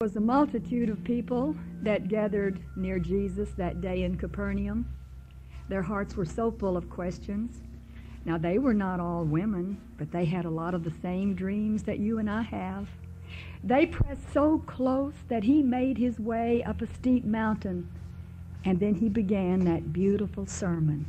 was a multitude of people that gathered near Jesus that day in Capernaum. Their hearts were so full of questions. Now, they were not all women, but they had a lot of the same dreams that you and I have. They pressed so close that he made his way up a steep mountain, and then he began that beautiful sermon.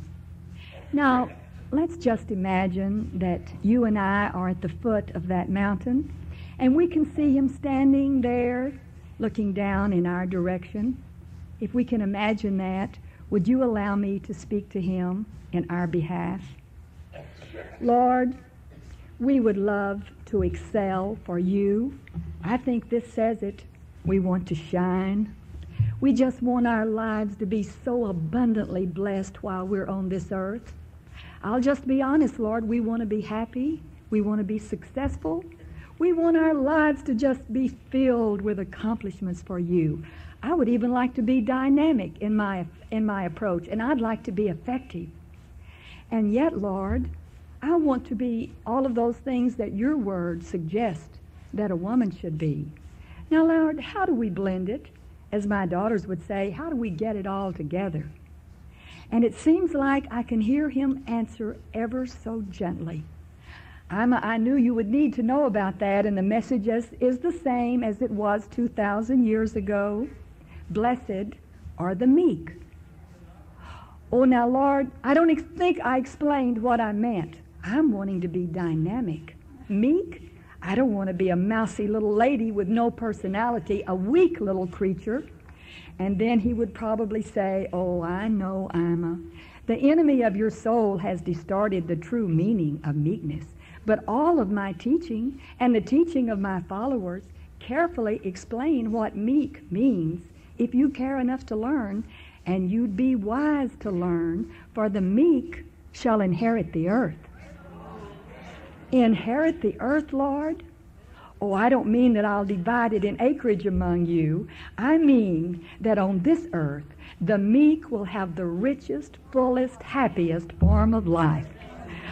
Now, let's just imagine that you and I are at the foot of that mountain and we can see him standing there looking down in our direction. If we can imagine that, would you allow me to speak to him in our behalf? Lord, we would love to excel for you. I think this says it. We want to shine. We just want our lives to be so abundantly blessed while we're on this earth. I'll just be honest, Lord. We want to be happy. We want to be successful. We want our lives to just be filled with accomplishments for you. I would even like to be dynamic in my, in my approach, and I'd like to be effective. And yet, Lord, I want to be all of those things that your word suggests that a woman should be. Now, Lord, how do we blend it? As my daughters would say, how do we get it all together? And it seems like I can hear him answer ever so gently. I'm a, i knew you would need to know about that, and the message is, is the same as it was 2,000 years ago. Blessed are the meek. Oh, now, Lord, I don't ex- think I explained what I meant. I'm wanting to be dynamic. Meek? I don't want to be a mousy little lady with no personality, a weak little creature. And then he would probably say, Oh, I know, Ima. The enemy of your soul has distorted the true meaning of meekness. But all of my teaching and the teaching of my followers carefully explain what meek means if you care enough to learn, and you'd be wise to learn, for the meek shall inherit the earth. Inherit the earth, Lord? Oh, I don't mean that I'll divide it in acreage among you. I mean that on this earth, the meek will have the richest, fullest, happiest form of life.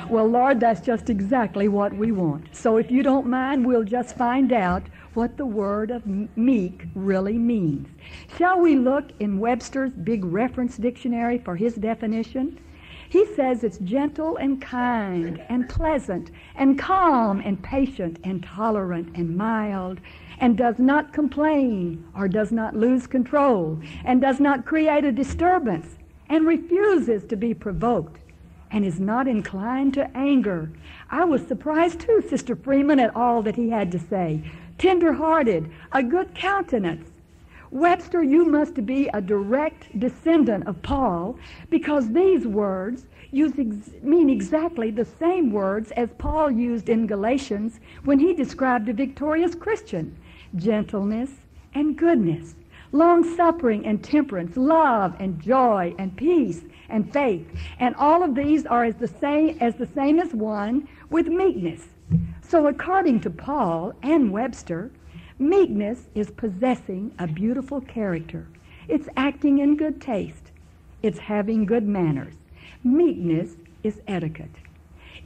Well, Lord, that's just exactly what we want. So if you don't mind, we'll just find out what the word of meek really means. Shall we look in Webster's big reference dictionary for his definition? He says it's gentle and kind and pleasant and calm and patient and tolerant and mild and does not complain or does not lose control and does not create a disturbance and refuses to be provoked and is not inclined to anger. I was surprised too, Sister Freeman, at all that he had to say. Tender-hearted, a good countenance. Webster, you must be a direct descendant of Paul because these words use ex- mean exactly the same words as Paul used in Galatians when he described a victorious Christian gentleness and goodness, long suffering and temperance, love and joy and peace and faith. And all of these are as the same as the same as one with meekness. So according to Paul and Webster, meekness is possessing a beautiful character. It's acting in good taste. It's having good manners. Meekness is etiquette.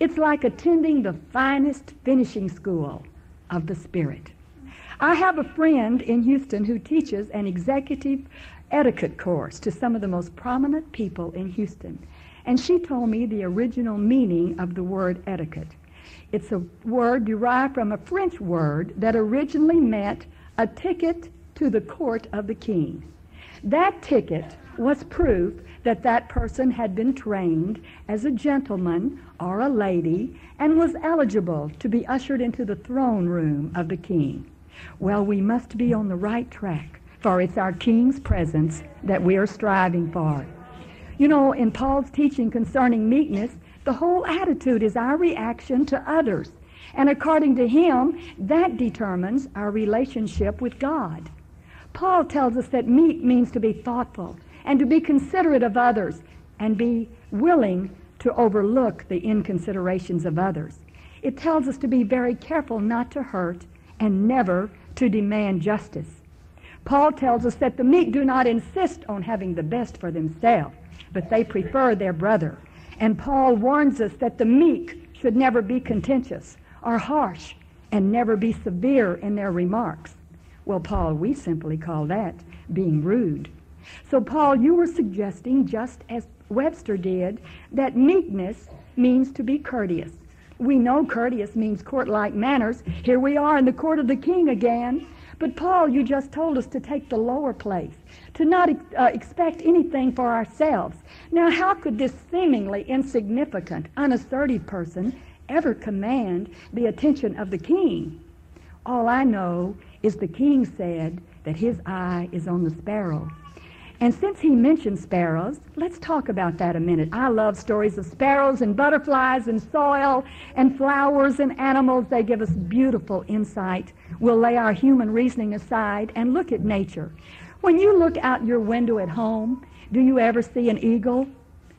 It's like attending the finest finishing school of the Spirit. I have a friend in Houston who teaches an executive etiquette course to some of the most prominent people in Houston. And she told me the original meaning of the word etiquette. It's a word derived from a French word that originally meant a ticket to the court of the king. That ticket was proof that that person had been trained as a gentleman or a lady and was eligible to be ushered into the throne room of the king. Well, we must be on the right track for it's our King's presence that we are striving for. You know, in Paul's teaching concerning meekness, the whole attitude is our reaction to others. And according to him, that determines our relationship with God. Paul tells us that meek means to be thoughtful and to be considerate of others and be willing to overlook the inconsiderations of others. It tells us to be very careful not to hurt and never to demand justice. Paul tells us that the meek do not insist on having the best for themselves, but they prefer their brother. And Paul warns us that the meek should never be contentious or harsh and never be severe in their remarks. Well, Paul, we simply call that being rude. So, Paul, you were suggesting, just as Webster did, that meekness means to be courteous. We know courteous means court like manners. Here we are in the court of the king again. But, Paul, you just told us to take the lower place, to not uh, expect anything for ourselves. Now, how could this seemingly insignificant, unassertive person ever command the attention of the king? All I know is the king said that his eye is on the sparrow. And since he mentioned sparrows, let's talk about that a minute. I love stories of sparrows and butterflies and soil and flowers and animals. They give us beautiful insight. We'll lay our human reasoning aside and look at nature. When you look out your window at home, do you ever see an eagle?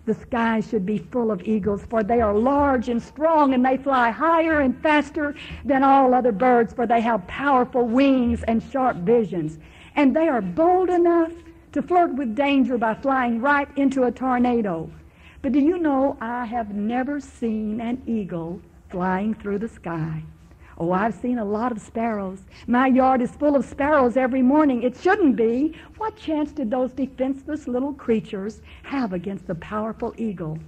The sky should be full of eagles, for they are large and strong, and they fly higher and faster than all other birds, for they have powerful wings and sharp visions. And they are bold enough to flirt with danger by flying right into a tornado. But do you know I have never seen an eagle flying through the sky? Oh, I've seen a lot of sparrows. My yard is full of sparrows every morning. It shouldn't be. What chance did those defenseless little creatures have against the powerful eagle?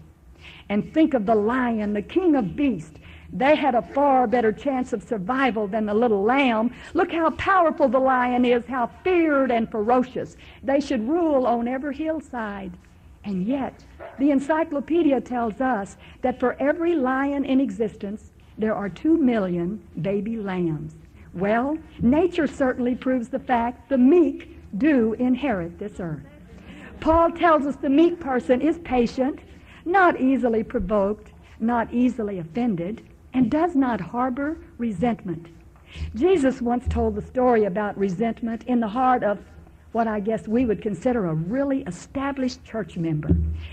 And think of the lion, the king of beasts. They had a far better chance of survival than the little lamb. Look how powerful the lion is, how feared and ferocious. They should rule on every hillside. And yet, the encyclopedia tells us that for every lion in existence, there are two million baby lambs. Well, nature certainly proves the fact the meek do inherit this earth. Paul tells us the meek person is patient, not easily provoked, not easily offended, and does not harbor resentment. Jesus once told the story about resentment in the heart of what I guess we would consider a really established church member.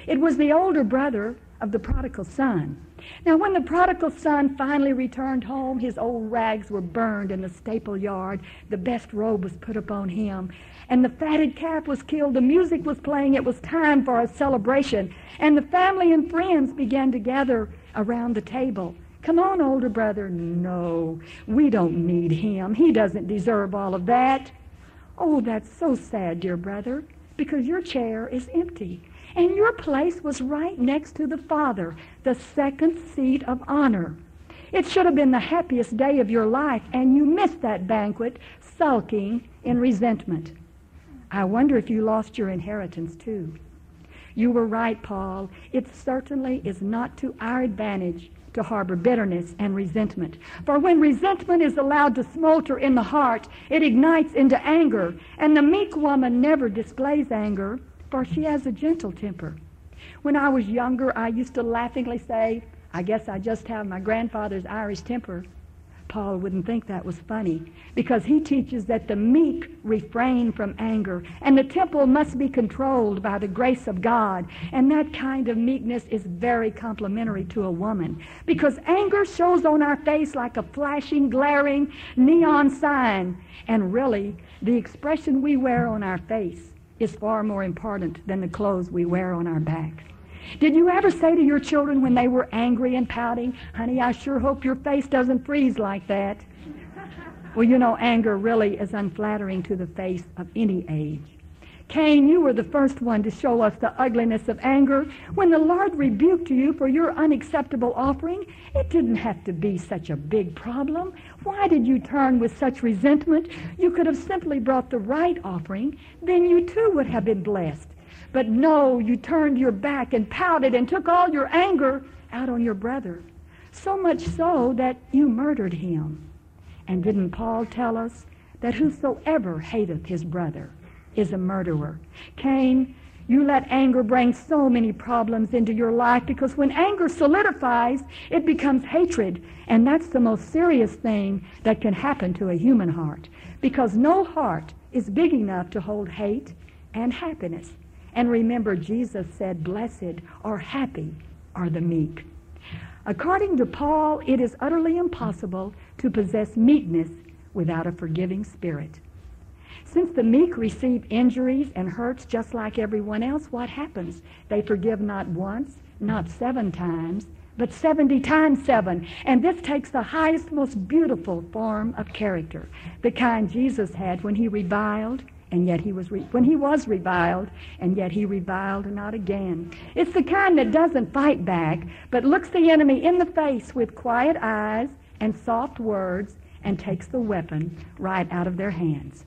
It was the older brother of the prodigal son. Now, when the prodigal son finally returned home, his old rags were burned in the staple yard. The best robe was put upon him. And the fatted calf was killed. The music was playing. It was time for a celebration. And the family and friends began to gather around the table. Come on, older brother. No, we don't need him. He doesn't deserve all of that. Oh, that's so sad, dear brother, because your chair is empty. And your place was right next to the Father, the second seat of honor. It should have been the happiest day of your life, and you missed that banquet, sulking in resentment. I wonder if you lost your inheritance too. You were right, Paul. It certainly is not to our advantage to harbor bitterness and resentment. For when resentment is allowed to smolter in the heart, it ignites into anger, and the meek woman never displays anger for she has a gentle temper. When I was younger, I used to laughingly say, I guess I just have my grandfather's Irish temper. Paul wouldn't think that was funny because he teaches that the meek refrain from anger and the temple must be controlled by the grace of God. And that kind of meekness is very complimentary to a woman because anger shows on our face like a flashing, glaring neon sign. And really, the expression we wear on our face is far more important than the clothes we wear on our back. Did you ever say to your children when they were angry and pouting, honey, I sure hope your face doesn't freeze like that? Well, you know, anger really is unflattering to the face of any age. Cain, you were the first one to show us the ugliness of anger. When the Lord rebuked you for your unacceptable offering, it didn't have to be such a big problem. Why did you turn with such resentment? You could have simply brought the right offering. Then you too would have been blessed. But no, you turned your back and pouted and took all your anger out on your brother. So much so that you murdered him. And didn't Paul tell us that whosoever hateth his brother is a murderer. Cain, you let anger bring so many problems into your life because when anger solidifies, it becomes hatred. And that's the most serious thing that can happen to a human heart because no heart is big enough to hold hate and happiness. And remember, Jesus said, Blessed or happy are the meek. According to Paul, it is utterly impossible to possess meekness without a forgiving spirit. Since the meek receive injuries and hurts just like everyone else, what happens? They forgive not once, not seven times, but but 70 times 7. And this takes the highest, most beautiful form of character, the kind Jesus had when he reviled and yet he was re- when he was reviled and yet he reviled not again it's the kind that doesn't fight back but looks the enemy in the face with quiet eyes and soft words and takes the weapon right out of their hands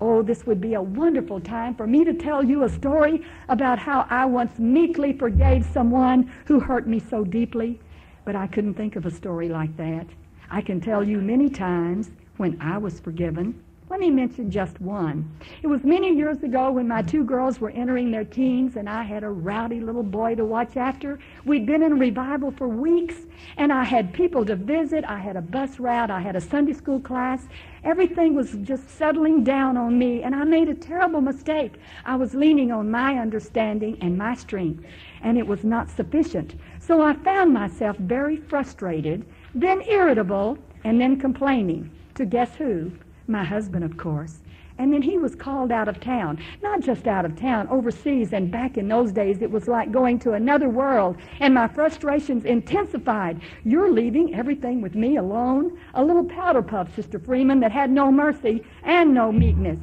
Oh, this would be a wonderful time for me to tell you a story about how I once meekly forgave someone who hurt me so deeply. But I couldn't think of a story like that. I can tell you many times when I was forgiven. Let me mention just one. It was many years ago when my two girls were entering their teens and I had a rowdy little boy to watch after. We'd been in revival for weeks and I had people to visit. I had a bus route. I had a Sunday school class. Everything was just settling down on me and I made a terrible mistake. I was leaning on my understanding and my strength and it was not sufficient. So I found myself very frustrated, then irritable, and then complaining to guess who? My husband, of course. And then he was called out of town. Not just out of town, overseas. And back in those days, it was like going to another world. And my frustrations intensified. You're leaving everything with me alone? A little powder puff, Sister Freeman, that had no mercy and no meekness.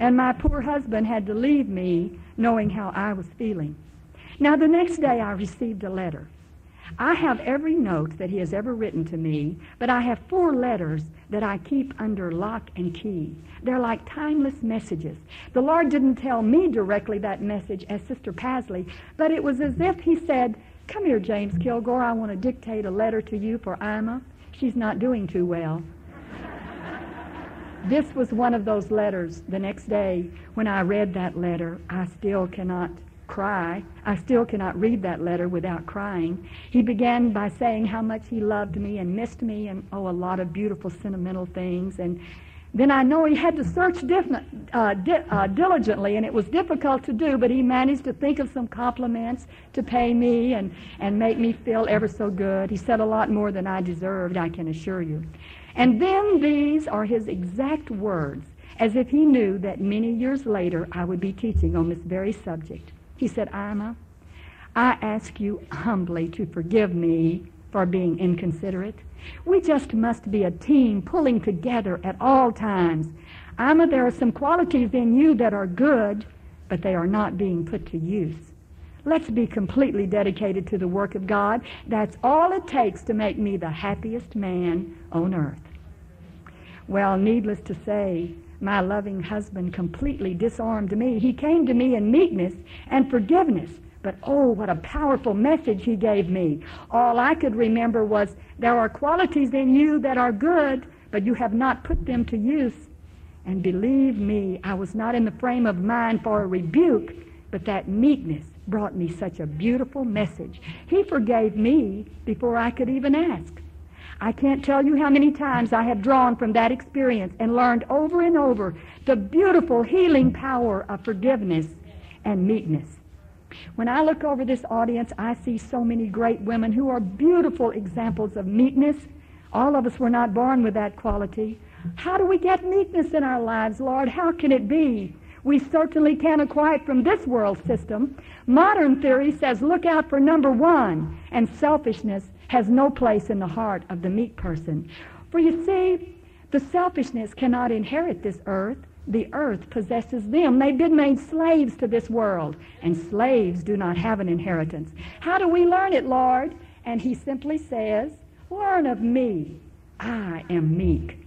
And my poor husband had to leave me knowing how I was feeling. Now, the next day, I received a letter. I have every note that he has ever written to me, but I have four letters that I keep under lock and key. They're like timeless messages. The Lord didn't tell me directly that message as Sister Pasley, but it was as if he said, Come here, James Kilgore, I want to dictate a letter to you for Ima. She's not doing too well. this was one of those letters. The next day, when I read that letter, I still cannot cry. I still cannot read that letter without crying. He began by saying how much he loved me and missed me and, oh, a lot of beautiful sentimental things. And then I know he had to search uh, di- uh, diligently, and it was difficult to do, but he managed to think of some compliments to pay me and, and make me feel ever so good. He said a lot more than I deserved, I can assure you. And then these are his exact words, as if he knew that many years later I would be teaching on this very subject. He said, Ima, I ask you humbly to forgive me for being inconsiderate. We just must be a team pulling together at all times. Ima, there are some qualities in you that are good, but they are not being put to use. Let's be completely dedicated to the work of God. That's all it takes to make me the happiest man on earth. Well, needless to say, my loving husband completely disarmed me. He came to me in meekness and forgiveness. But oh, what a powerful message he gave me. All I could remember was there are qualities in you that are good, but you have not put them to use. And believe me, I was not in the frame of mind for a rebuke, but that meekness brought me such a beautiful message. He forgave me before I could even ask. I can't tell you how many times I have drawn from that experience and learned over and over the beautiful healing power of forgiveness and meekness. When I look over this audience, I see so many great women who are beautiful examples of meekness. All of us were not born with that quality. How do we get meekness in our lives, Lord? How can it be? We certainly can't acquire it from this world system. Modern theory says look out for number one, and selfishness has no place in the heart of the meek person. For you see, the selfishness cannot inherit this earth. The earth possesses them. They've been made slaves to this world, and slaves do not have an inheritance. How do we learn it, Lord? And he simply says, Learn of me. I am meek.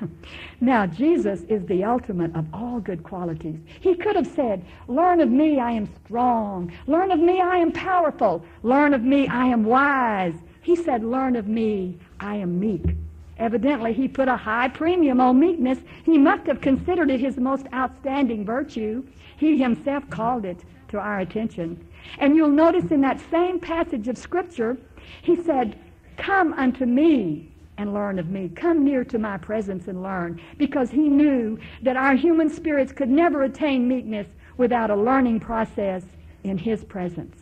now, Jesus is the ultimate of all good qualities. He could have said, Learn of me, I am strong. Learn of me, I am powerful. Learn of me, I am wise. He said, Learn of me, I am meek. Evidently, he put a high premium on meekness. He must have considered it his most outstanding virtue. He himself called it to our attention. And you'll notice in that same passage of Scripture, he said, Come unto me and learn of me. Come near to my presence and learn. Because he knew that our human spirits could never attain meekness without a learning process in his presence.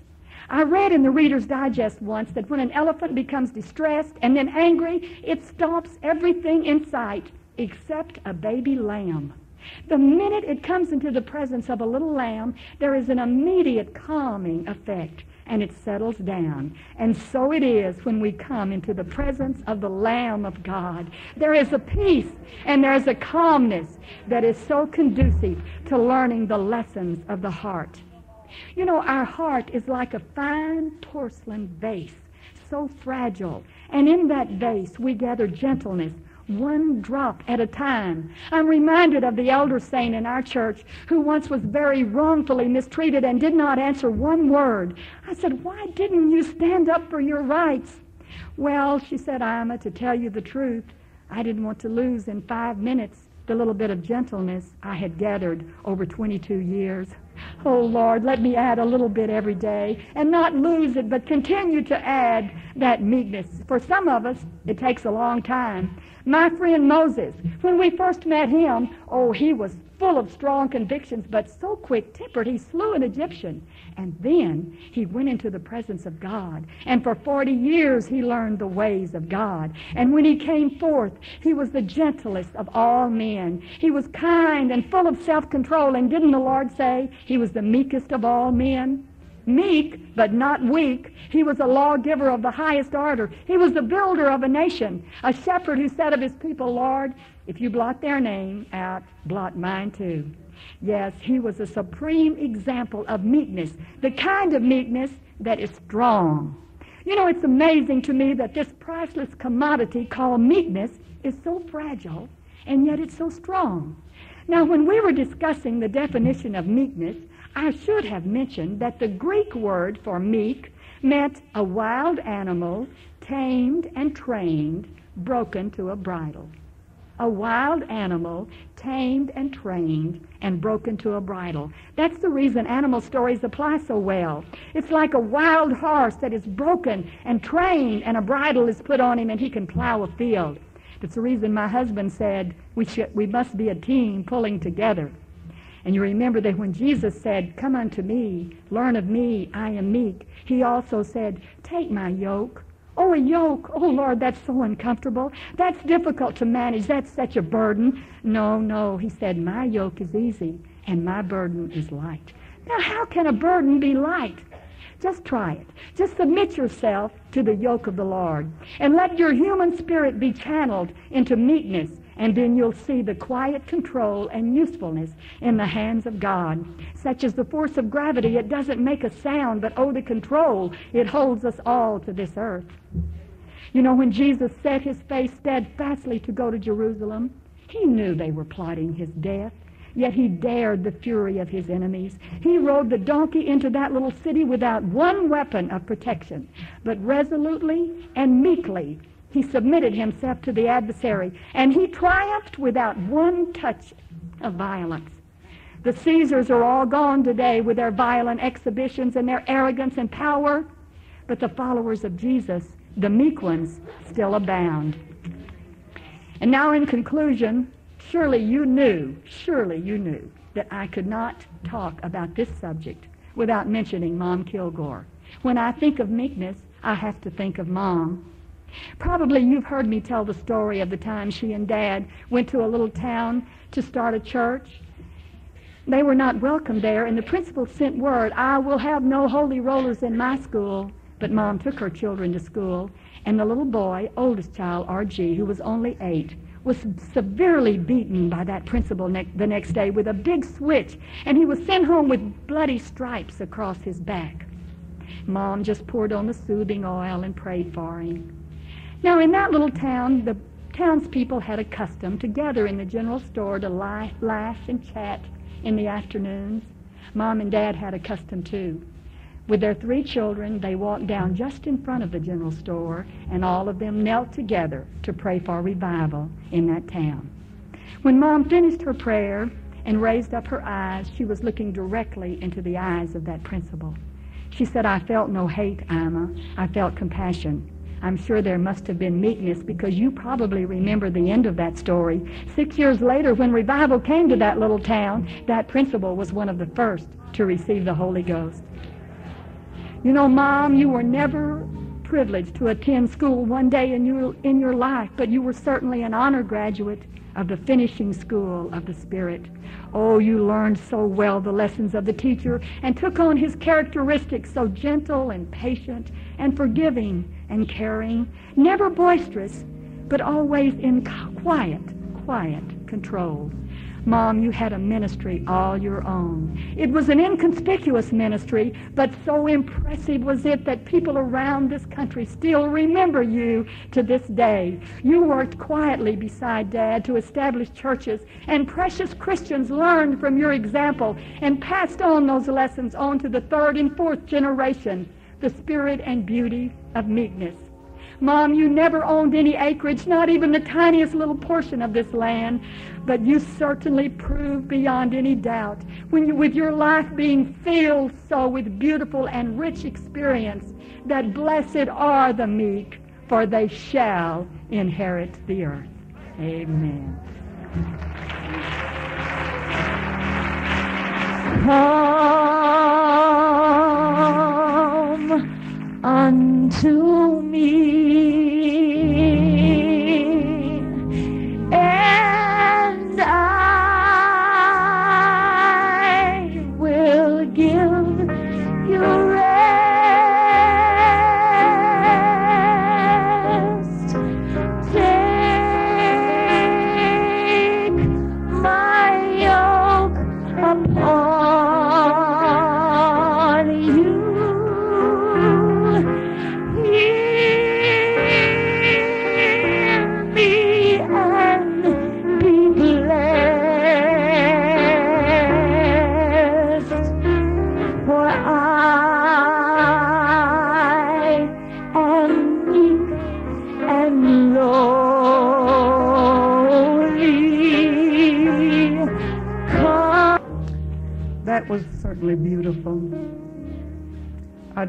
I read in the Reader's Digest once that when an elephant becomes distressed and then angry, it stomps everything in sight except a baby lamb. The minute it comes into the presence of a little lamb, there is an immediate calming effect and it settles down. And so it is when we come into the presence of the Lamb of God. There is a peace and there's a calmness that is so conducive to learning the lessons of the heart. You know, our heart is like a fine porcelain vase, so fragile. And in that vase, we gather gentleness, one drop at a time. I'm reminded of the elder saint in our church who once was very wrongfully mistreated and did not answer one word. I said, Why didn't you stand up for your rights? Well, she said, Ima, to tell you the truth, I didn't want to lose in five minutes the little bit of gentleness I had gathered over 22 years. Oh Lord, let me add a little bit every day and not lose it, but continue to add that meekness. For some of us, it takes a long time. My friend Moses, when we first met him, oh, he was full of strong convictions, but so quick tempered he slew an Egyptian. And then he went into the presence of God. And for 40 years he learned the ways of God. And when he came forth, he was the gentlest of all men. He was kind and full of self control. And didn't the Lord say he was the meekest of all men? Meek, but not weak. He was a lawgiver of the highest order. He was the builder of a nation, a shepherd who said of his people, Lord, if you blot their name out, blot mine too. Yes, he was a supreme example of meekness, the kind of meekness that is strong. You know, it's amazing to me that this priceless commodity called meekness is so fragile, and yet it's so strong. Now, when we were discussing the definition of meekness, I should have mentioned that the Greek word for meek meant a wild animal tamed and trained, broken to a bridle a wild animal tamed and trained and broken to a bridle. That's the reason animal stories apply so well. It's like a wild horse that is broken and trained and a bridle is put on him and he can plow a field. That's the reason my husband said we, should, we must be a team pulling together. And you remember that when Jesus said, Come unto me, learn of me, I am meek, he also said, Take my yoke Oh, a yoke. Oh, Lord, that's so uncomfortable. That's difficult to manage. That's such a burden. No, no. He said, My yoke is easy and my burden is light. Now, how can a burden be light? Just try it. Just submit yourself to the yoke of the Lord and let your human spirit be channeled into meekness and then you'll see the quiet control and usefulness in the hands of God. Such as the force of gravity, it doesn't make a sound, but oh, the control, it holds us all to this earth. You know, when Jesus set his face steadfastly to go to Jerusalem, he knew they were plotting his death. Yet he dared the fury of his enemies. He rode the donkey into that little city without one weapon of protection, but resolutely and meekly he submitted himself to the adversary, and he triumphed without one touch of violence. The Caesars are all gone today with their violent exhibitions and their arrogance and power, but the followers of Jesus, the meek ones, still abound. And now, in conclusion, surely you knew, surely you knew that I could not talk about this subject without mentioning Mom Kilgore. When I think of meekness, I have to think of Mom. Probably you've heard me tell the story of the time she and Dad went to a little town to start a church. They were not welcome there, and the principal sent word, I will have no holy rollers in my school. But Mom took her children to school, and the little boy, oldest child, R.G., who was only eight, was severely beaten by that principal ne- the next day with a big switch, and he was sent home with bloody stripes across his back. Mom just poured on the soothing oil and prayed for him. Now, in that little town, the townspeople had a custom to gather in the general store to lie, laugh and chat in the afternoons. Mom and Dad had a custom too. With their three children, they walked down just in front of the general store, and all of them knelt together to pray for revival in that town. When Mom finished her prayer and raised up her eyes, she was looking directly into the eyes of that principal. She said, I felt no hate, Ima. I felt compassion. I'm sure there must have been meekness because you probably remember the end of that story. Six years later, when revival came to that little town, that principal was one of the first to receive the Holy Ghost. You know, Mom, you were never privileged to attend school one day in your, in your life, but you were certainly an honor graduate. of the finishing school of the Spirit. Oh, you learned so well the lessons of the teacher and took on his characteristics so gentle and patient and forgiving and caring, never boisterous, but always in quiet, quiet control. Mom, you had a ministry all your own. It was an inconspicuous ministry, but so impressive was it that people around this country still remember you to this day. You worked quietly beside Dad to establish churches, and precious Christians learned from your example and passed on those lessons on to the third and fourth generation, the spirit and beauty of meekness. Mom, you never owned any acreage, not even the tiniest little portion of this land, but you certainly proved beyond any doubt, when you, with your life being filled so with beautiful and rich experience, that blessed are the meek, for they shall inherit the earth. Amen. Come unto me,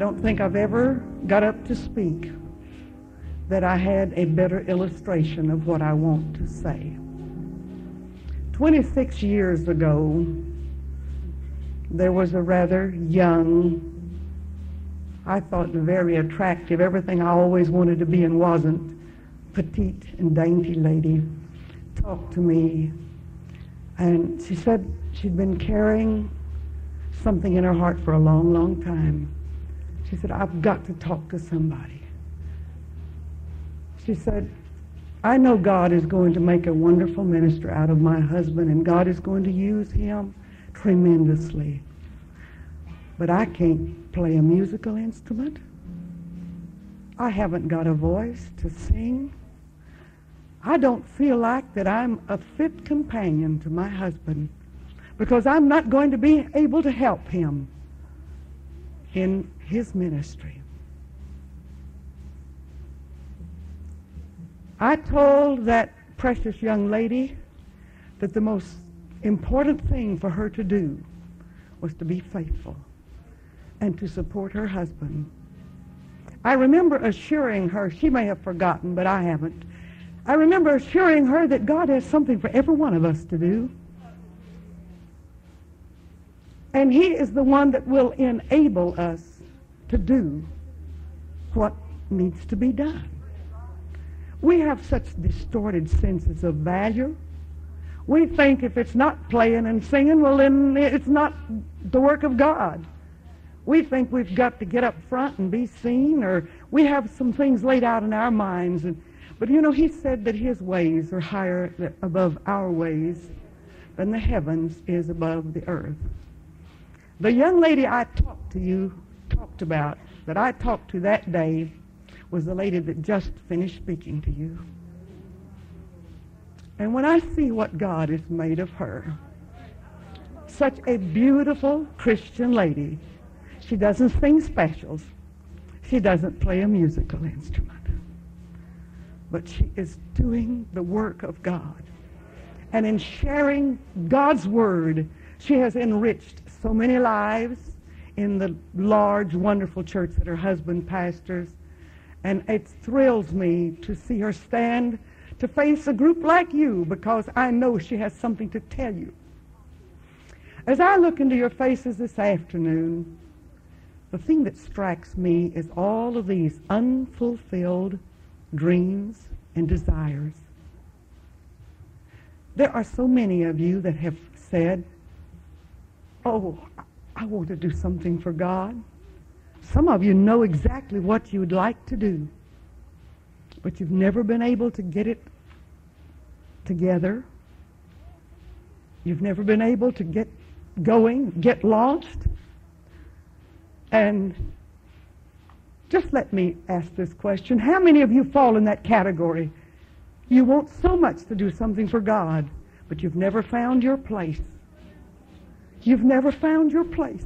don't think I've ever got up to speak that I had a better illustration of what I want to say. 26 years ago, there was a rather young, I thought very attractive, everything I always wanted to be and wasn't, petite and dainty lady talked to me. And she said she'd been carrying something in her heart for a long, long time. She said, I've got to talk to somebody. She said, I know God is going to make a wonderful minister out of my husband, and God is going to use him tremendously. But I can't play a musical instrument. I haven't got a voice to sing. I don't feel like that I'm a fit companion to my husband because I'm not going to be able to help him in his ministry. I told that precious young lady that the most important thing for her to do was to be faithful and to support her husband. I remember assuring her, she may have forgotten, but I haven't. I remember assuring her that God has something for every one of us to do. And He is the one that will enable us to do what needs to be done. We have such distorted senses of value. We think if it's not playing and singing, well, then it's not the work of God. We think we've got to get up front and be seen, or we have some things laid out in our minds. And, but you know, he said that his ways are higher above our ways than the heavens is above the earth. The young lady I talked to you, talked about, that I talked to that day, was the lady that just finished speaking to you. And when I see what God has made of her, such a beautiful Christian lady, she doesn't sing specials. She doesn't play a musical instrument. But she is doing the work of God. And in sharing God's word, she has enriched so many lives in the large, wonderful church that her husband pastors. And it thrills me to see her stand to face a group like you because I know she has something to tell you. As I look into your faces this afternoon, the thing that strikes me is all of these unfulfilled dreams and desires. There are so many of you that have said, oh, I want to do something for God. Some of you know exactly what you'd like to do, but you've never been able to get it together. You've never been able to get going, get launched. And just let me ask this question. How many of you fall in that category? You want so much to do something for God, but you've never found your place. You've never found your place.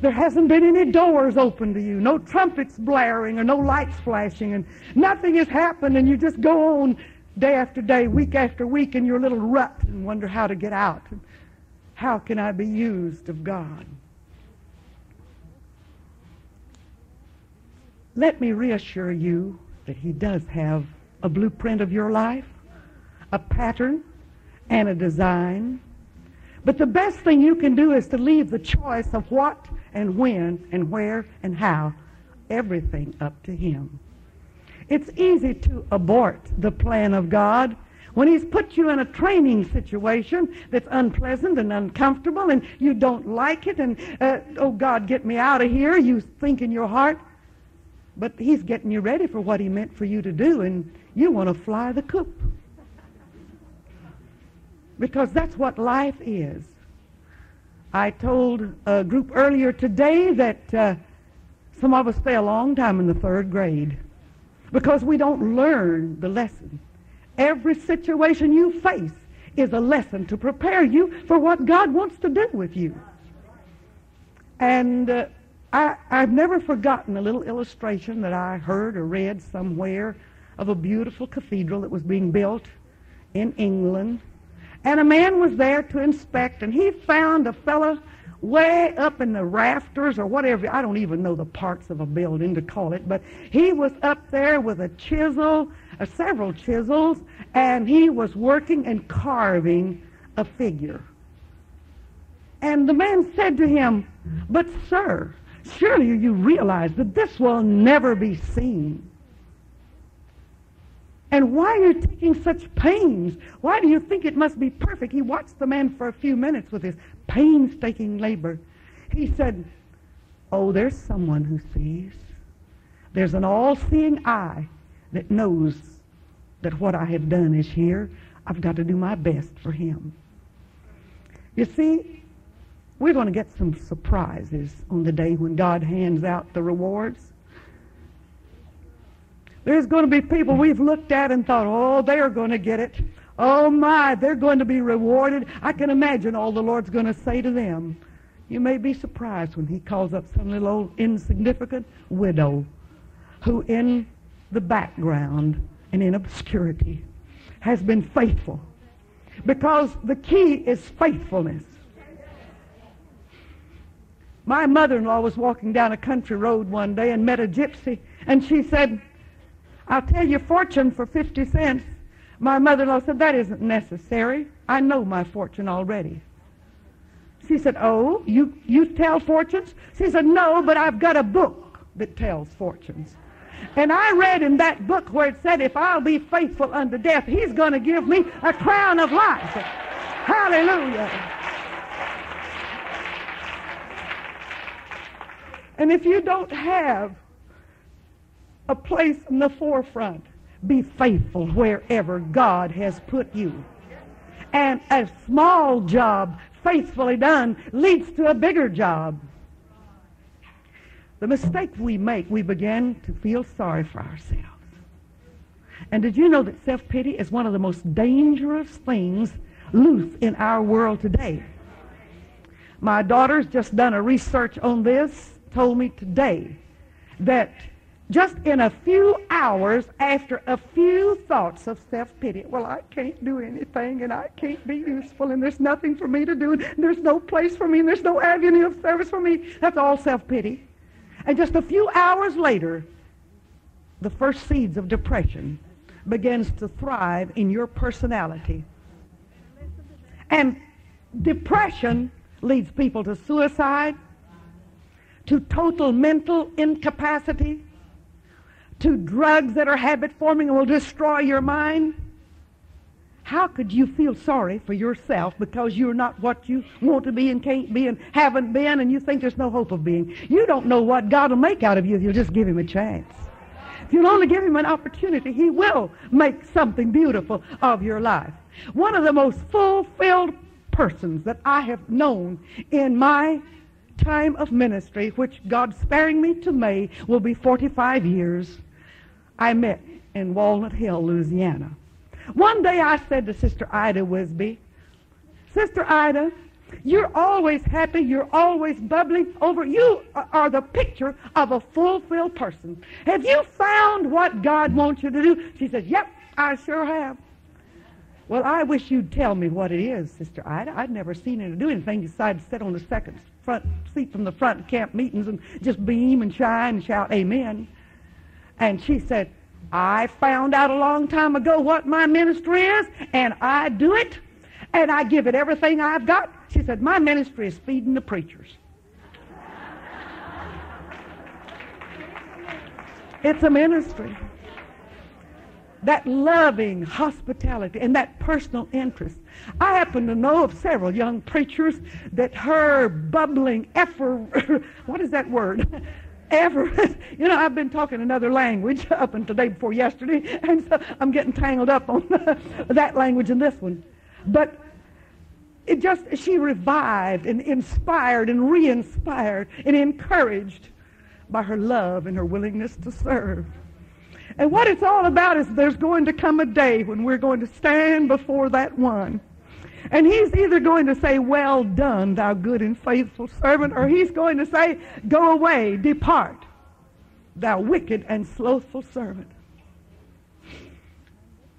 There hasn't been any doors open to you, no trumpets blaring or no lights flashing, and nothing has happened, and you just go on day after day, week after week in your little rut and wonder how to get out. How can I be used of God? Let me reassure you that He does have a blueprint of your life, a pattern, and a design. But the best thing you can do is to leave the choice of what and when and where and how, everything up to Him. It's easy to abort the plan of God when He's put you in a training situation that's unpleasant and uncomfortable and you don't like it and, uh, oh God, get me out of here, you think in your heart. But He's getting you ready for what He meant for you to do and you want to fly the coop. Because that's what life is. I told a group earlier today that uh, some of us stay a long time in the third grade because we don't learn the lesson. Every situation you face is a lesson to prepare you for what God wants to do with you. And uh, I, I've never forgotten a little illustration that I heard or read somewhere of a beautiful cathedral that was being built in England. And a man was there to inspect, and he found a fellow way up in the rafters or whatever. I don't even know the parts of a building to call it, but he was up there with a chisel, uh, several chisels, and he was working and carving a figure. And the man said to him, But, sir, surely you realize that this will never be seen. And why are you taking such pains? Why do you think it must be perfect? He watched the man for a few minutes with his painstaking labor. He said, Oh, there's someone who sees. There's an all-seeing eye that knows that what I have done is here. I've got to do my best for him. You see, we're going to get some surprises on the day when God hands out the rewards. There's going to be people we've looked at and thought, oh, they're going to get it. Oh, my, they're going to be rewarded. I can imagine all the Lord's going to say to them. You may be surprised when he calls up some little old insignificant widow who in the background and in obscurity has been faithful. Because the key is faithfulness. My mother-in-law was walking down a country road one day and met a gypsy, and she said, I'll tell you fortune for 50 cents. My mother-in-law said, that isn't necessary. I know my fortune already. She said, oh, you, you tell fortunes? She said, no, but I've got a book that tells fortunes. And I read in that book where it said, if I'll be faithful unto death, he's going to give me a crown of life. Hallelujah. And if you don't have a place in the forefront, be faithful wherever God has put you. And a small job faithfully done leads to a bigger job. The mistake we make, we begin to feel sorry for ourselves. And did you know that self-pity is one of the most dangerous things loose in our world today? My daughter's just done a research on this, told me today that just in a few hours after a few thoughts of self-pity. Well, I can't do anything and I can't be useful and there's nothing for me to do and there's no place for me and there's no avenue of service for me. That's all self-pity. And just a few hours later, the first seeds of depression begins to thrive in your personality. And depression leads people to suicide, to total mental incapacity, to drugs that are habit forming and will destroy your mind. how could you feel sorry for yourself because you're not what you want to be and can't be and haven't been and you think there's no hope of being? You don't know what God will make out of you if you'll just give him a chance. If you'll only give him an opportunity, he will make something beautiful of your life. One of the most fulfilled persons that I have known in my time of ministry, which God sparing me to May will be 45 years, I met in Walnut Hill, Louisiana. One day I said to Sister Ida Wisby, Sister Ida, you're always happy. You're always bubbling over. You are the picture of a fulfilled person. Have you found what God wants you to do? She said, Yep, I sure have. Well, I wish you'd tell me what it is, Sister Ida. I'd never seen her do anything besides sit on the second front seat from the front camp meetings and just beam and shine and shout amen. And she said, I found out a long time ago what my ministry is, and I do it, and I give it everything I've got. She said, my ministry is feeding the preachers. It's a ministry that loving hospitality and that personal interest. I happen to know of several young preachers that her bubbling effort, what is that word? Ever, you know, I've been talking another language up until day before yesterday, and so I'm getting tangled up on that language and this one. But it just, she revived and inspired and re-inspired and encouraged by her love and her willingness to serve. And what it's all about is there's going to come a day when we're going to stand before that one. And he's either going to say, Well done, thou good and faithful servant, or he's going to say, Go away, depart, thou wicked and slothful servant.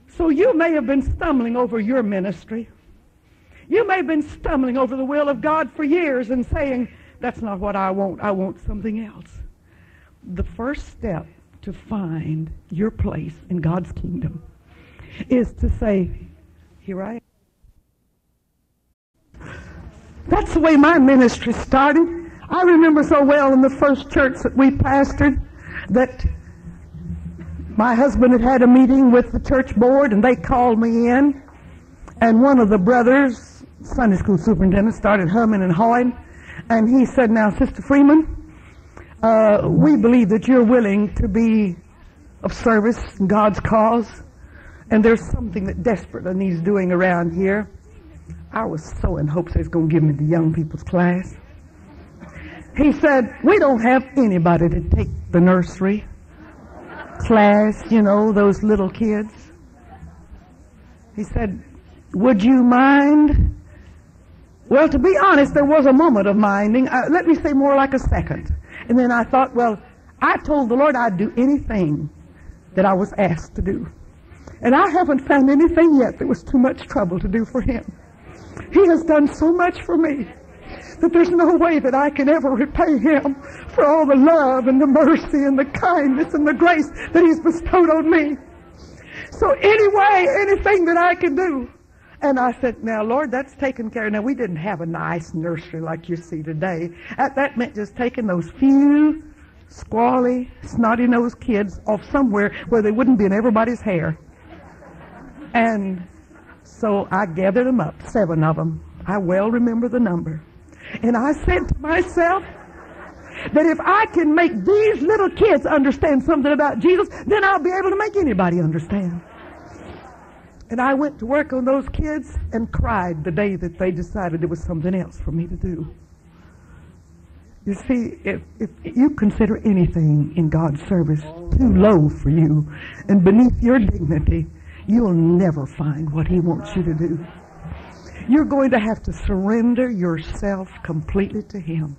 So you may have been stumbling over your ministry. You may have been stumbling over the will of God for years and saying, That's not what I want. I want something else. The first step to find your place in God's kingdom is to say, Here I am. That's the way my ministry started. I remember so well in the first church that we pastored that my husband had had a meeting with the church board and they called me in and one of the brothers, Sunday school superintendent, started humming and hawing and he said, now Sister Freeman, uh, we believe that you're willing to be of service in God's cause, and there's something that desperately needs doing around here. I was so in hopes he was going to give me the young people's class. He said, we don't have anybody to take the nursery class, you know, those little kids. He said, would you mind? Well, to be honest, there was a moment of minding. Uh, let me say more like a second. And then I thought, well, I told the Lord I'd do anything that I was asked to do. And I haven't found anything yet that was too much trouble to do for him. He has done so much for me that there's no way that I can ever repay him for all the love and the mercy and the kindness and the grace that he's bestowed on me. So anyway, anything that I can do. And I said, now Lord, that's taken care of. Now we didn't have a nice nursery like you see today. That, that meant just taking those few squally, snotty-nosed kids off somewhere where they wouldn't be in everybody's hair. And so I gathered them up, seven of them. I well remember the number. And I said to myself that if I can make these little kids understand something about Jesus, then I'll be able to make anybody understand. And I went to work on those kids and cried the day that they decided there was something else for me to do. You see, if, if you consider anything in God's service too low for you and beneath your dignity, you'll never find what He wants you to do. You're going to have to surrender yourself completely to Him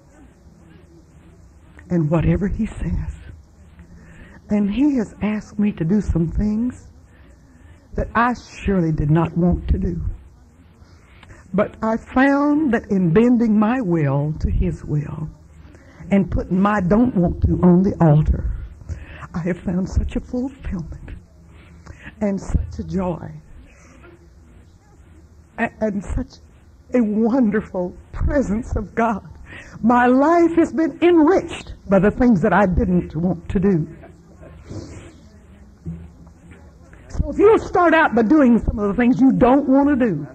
and whatever He says. And He has asked me to do some things that I surely did not want to do. But I found that in bending my will to His will, and putting my don't want to on the altar, I have found such a fulfillment and such a joy and, such a wonderful presence of God. My life has been enriched by the things that I didn't want to do. So If you'll start out by doing some of the things you don't want to do,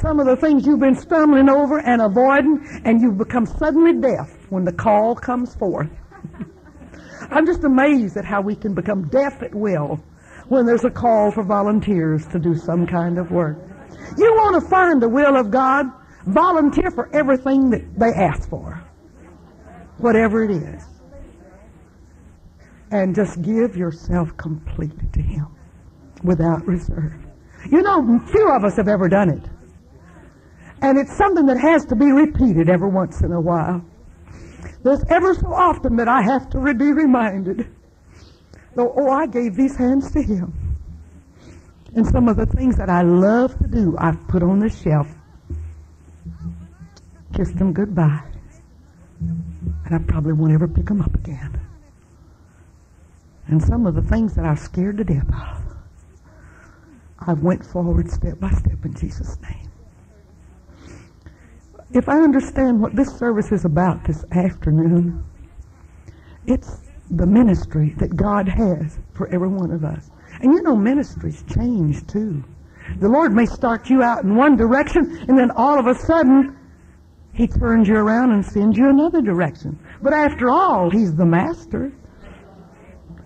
some of the things you've been stumbling over and avoiding, and you've become suddenly deaf when the call comes forth. I'm just amazed at how we can become deaf at will when there's a call for volunteers to do some kind of work. You want to find the will of God, volunteer for everything that they ask for, whatever it is. And just give yourself completely to Him without reserve. You know, few of us have ever done it. And it's something that has to be repeated every once in a while. There's ever so often that I have to be reminded, though, oh, I gave these hands to Him. And some of the things that I love to do, I've put on the shelf. Kissed them goodbye. And I probably won't ever pick them up again. And some of the things that I scared to death of, I've went forward step by step in Jesus' name. If I understand what this service is about this afternoon, it's the ministry that God has for every one of us. And you know, ministries change too. The Lord may start you out in one direction, and then all of a sudden, He turns you around and sends you another direction. But after all, He's the master.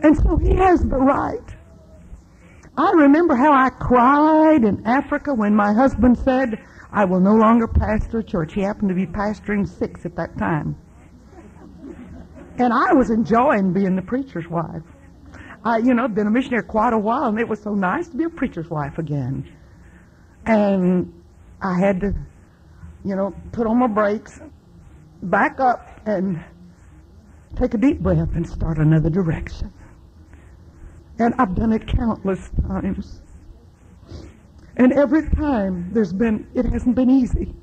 And so He has the right. I remember how I cried in Africa when my husband said, I will no longer pastor a church. He happened to be pastoring six at that time. And I was enjoying being the preacher's wife. I, you know, been a missionary quite a while, and it was so nice to be a preacher's wife again. And I had to, you know, put on my brakes, back up, and take a deep breath and start another direction. And I've done it countless times. And every time there's been, it hasn't been easy.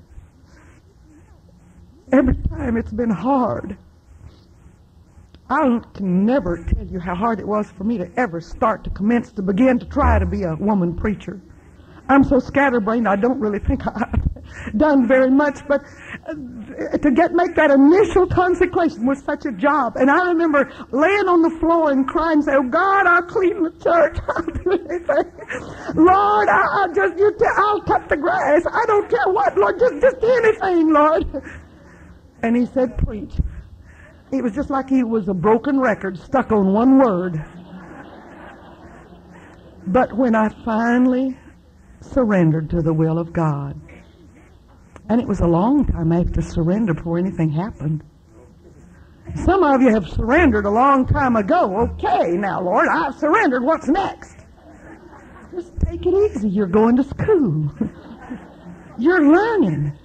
Every time it's been hard. I can never tell you how hard it was for me to ever start to commence to begin to try to be a woman preacher. I'm so scatterbrained I don't really think I've done very much, but uh, to get make that initial consecration was such a job. And I remember laying on the floor and crying, say, "Oh God, I'll clean the church. I'll. Lord, I, I just you t- I'll cut the grass. I don't care what, Lord, just just anything, Lord." And He said, "Preach." It was just like he was a broken record stuck on one word. But when I finally surrendered to the will of God, and it was a long time after surrender before anything happened. Some of you have surrendered a long time ago. Okay, now, Lord, I've surrendered. What's next? Just take it easy. You're going to school. You're learning.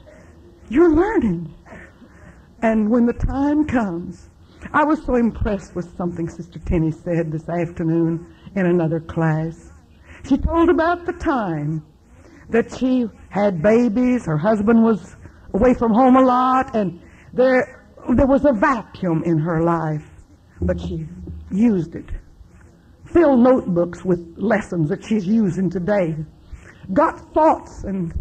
You're learning. And when the time comes, I was so impressed with something Sister Tenny said this afternoon in another class. She told about the time that she had babies, her husband was away from home a lot, and there, there was a vacuum in her life, but she used it. Filled notebooks with lessons that she's using today. Got thoughts and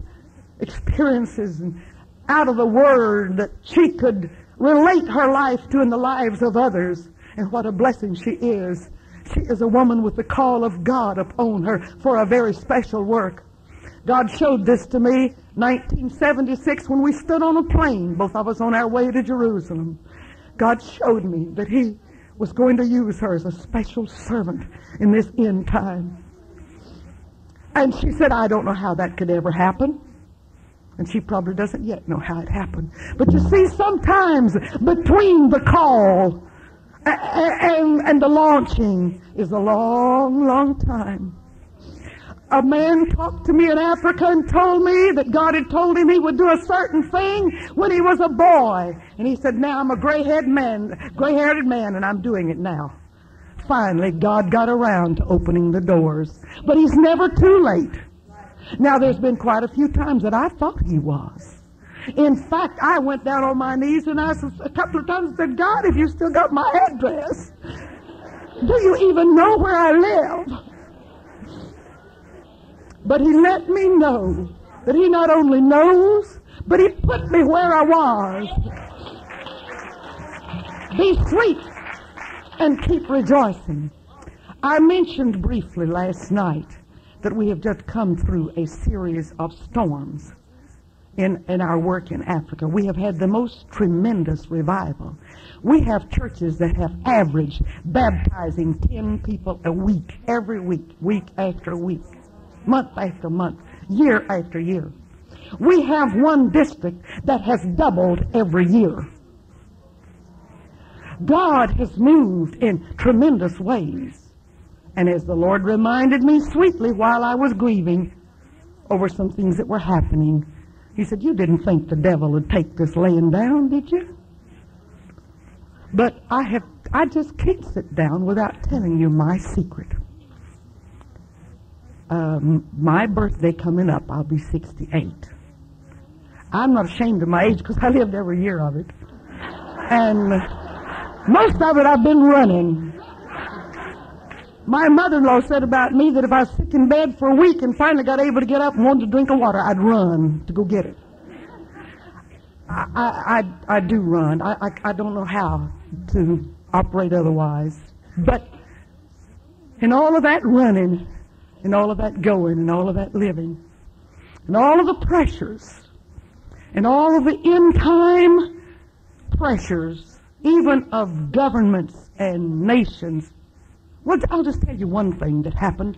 experiences and out of the Word that she could relate her life to in the lives of others. And what a blessing she is. She is a woman with the call of God upon her for a very special work. God showed this to me 1976 when we stood on a plane, both of us on our way to Jerusalem. God showed me that He was going to use her as a special servant in this end time. And she said, I don't know how that could ever happen. And she probably doesn't yet know how it happened. But you see, sometimes between the call and, and the launching is a long, long time. A man talked to me in Africa and told me that God had told him he would do a certain thing when he was a boy. And he said, now I'm a gray-haired man, gray-haired man, and I'm doing it now. Finally, God got around to opening the doors. But he's never too late. Now, there's been quite a few times that I thought he was. In fact, I went down on my knees and asked a couple of times said, God, if you still got my address, do you even know where I live? But he let me know that he not only knows, but he put me where I was. Be sweet and keep rejoicing. I mentioned briefly last night that we have just come through a series of storms in, in our work in Africa. We have had the most tremendous revival. We have churches that have averaged baptizing 10 people a week, every week, week after week, month after month, year after year. We have one district that has doubled every year. God has moved in tremendous ways. And as the Lord reminded me sweetly while I was grieving over some things that were happening, He said, You didn't think the devil would take this laying down, did you? But I have I just can't sit down without telling you my secret. Um, my birthday coming up, I'll be 68. I'm not ashamed of my age because I lived every year of it. And most of it I've been running. My mother-in-law said about me that if I was sick in bed for a week and finally got able to get up and wanted to drink of water, I'd run to go get it. I, I, I, I do run. I, I, I don't know how to operate otherwise. But in all of that running, and all of that going, and all of that living, and all of the pressures, and all of the end time pressures, even of governments and nations. Well, I'll just tell you one thing that happened.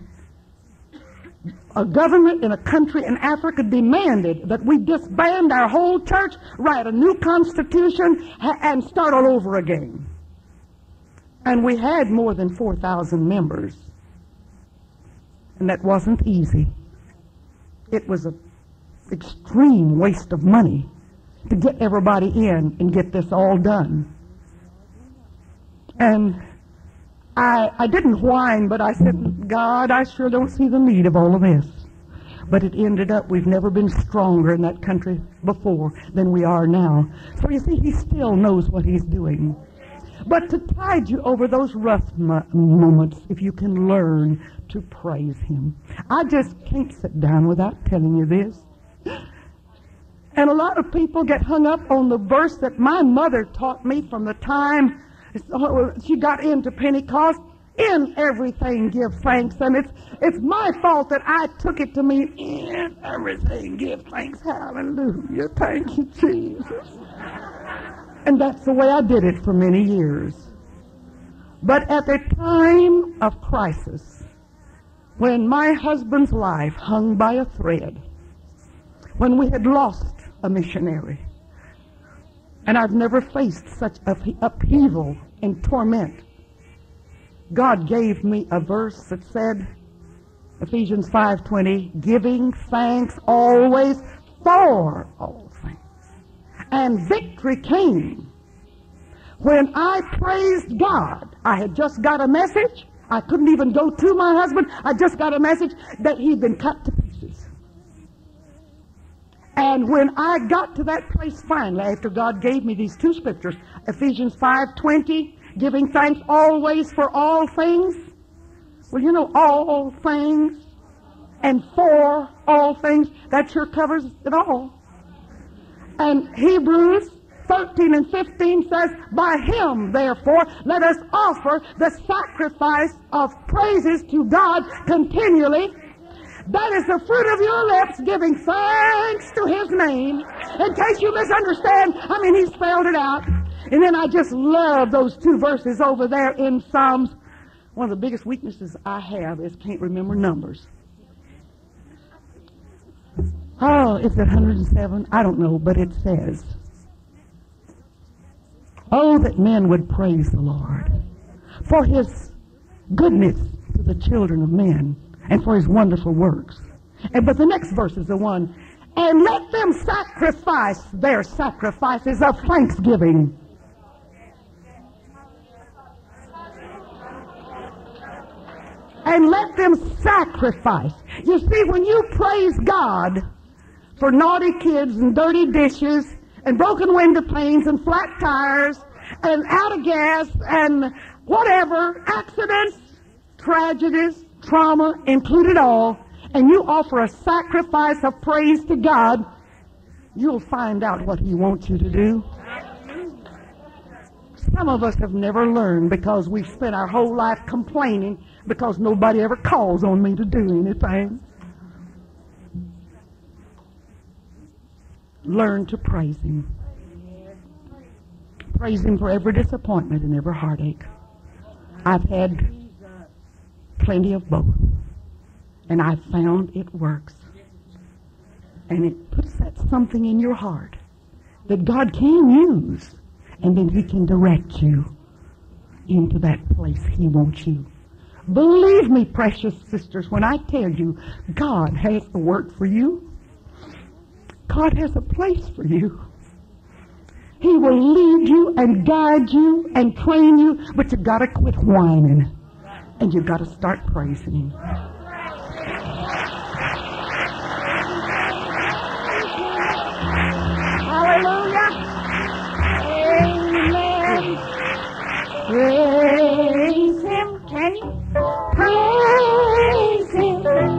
A government in a country in Africa demanded that we disband our whole church, write a new constitution, and start all over again. And we had more than 4,000 members. And that wasn't easy. It was an extreme waste of money to get everybody in and get this all done. And I, I didn't whine, but I said, God, I sure don't see the need of all of this. But it ended up, we've never been stronger in that country before than we are now. So you see, he still knows what he's doing. But to tide you over those rough mo- moments, if you can learn to praise him. I just can't sit down without telling you this. And a lot of people get hung up on the verse that my mother taught me from the time she got into Pentecost. In everything give thanks. And it's, it's my fault that I took it to mean in everything give thanks. Hallelujah. Thank you, Jesus. And that's the way I did it for many years. But at the time of crisis, when my husband's life hung by a thread, when we had lost a missionary, and I've never faced such up- upheaval and torment, God gave me a verse that said, Ephesians 5:20, giving thanks always for all things. And victory came when I praised God. I had just got a message. I couldn't even go to my husband. I just got a message that he'd been cut to. And when I got to that place finally, after God gave me these two scriptures, Ephesians 5:20, giving thanks always for all things. Well, you know, all things and for all things, that sure covers it all. And Hebrews 13 and 15 says, By him, therefore, let us offer the sacrifice of praises to God continually. That is the fruit of your lips, giving thanks to his name. In case you misunderstand, I mean, he spelled it out. And then I just love those two verses over there in Psalms. One of the biggest weaknesses I have is can't remember numbers. Oh, is it 107? I don't know, but it says, Oh, that men would praise the Lord for his goodness to the children of men and for his wonderful works. And but the next verse is the one, and let them sacrifice their sacrifices of thanksgiving. And let them sacrifice. You see, when you praise God for naughty kids and dirty dishes and broken window panes and flat tires and out of gas and whatever, accidents, tragedies, trauma, include it all, and you offer a sacrifice of praise to God, you'll find out what He wants you to do. Some of us have never learned because we've spent our whole life complaining because nobody ever calls on me to do anything. Learn to praise Him. Praise Him for every disappointment and every heartache. I've had plenty of both, and I've found it works. And it puts that something in your heart that God can use, and then He can direct you into that place He wants you. Believe me, precious sisters, when I tell you God has a work for you, God has a place for you. He will lead you and guide you and train you, but you gotta quit whining and you've got to start praising Him. Hallelujah. Amen. Praise Him. Can you praise Him?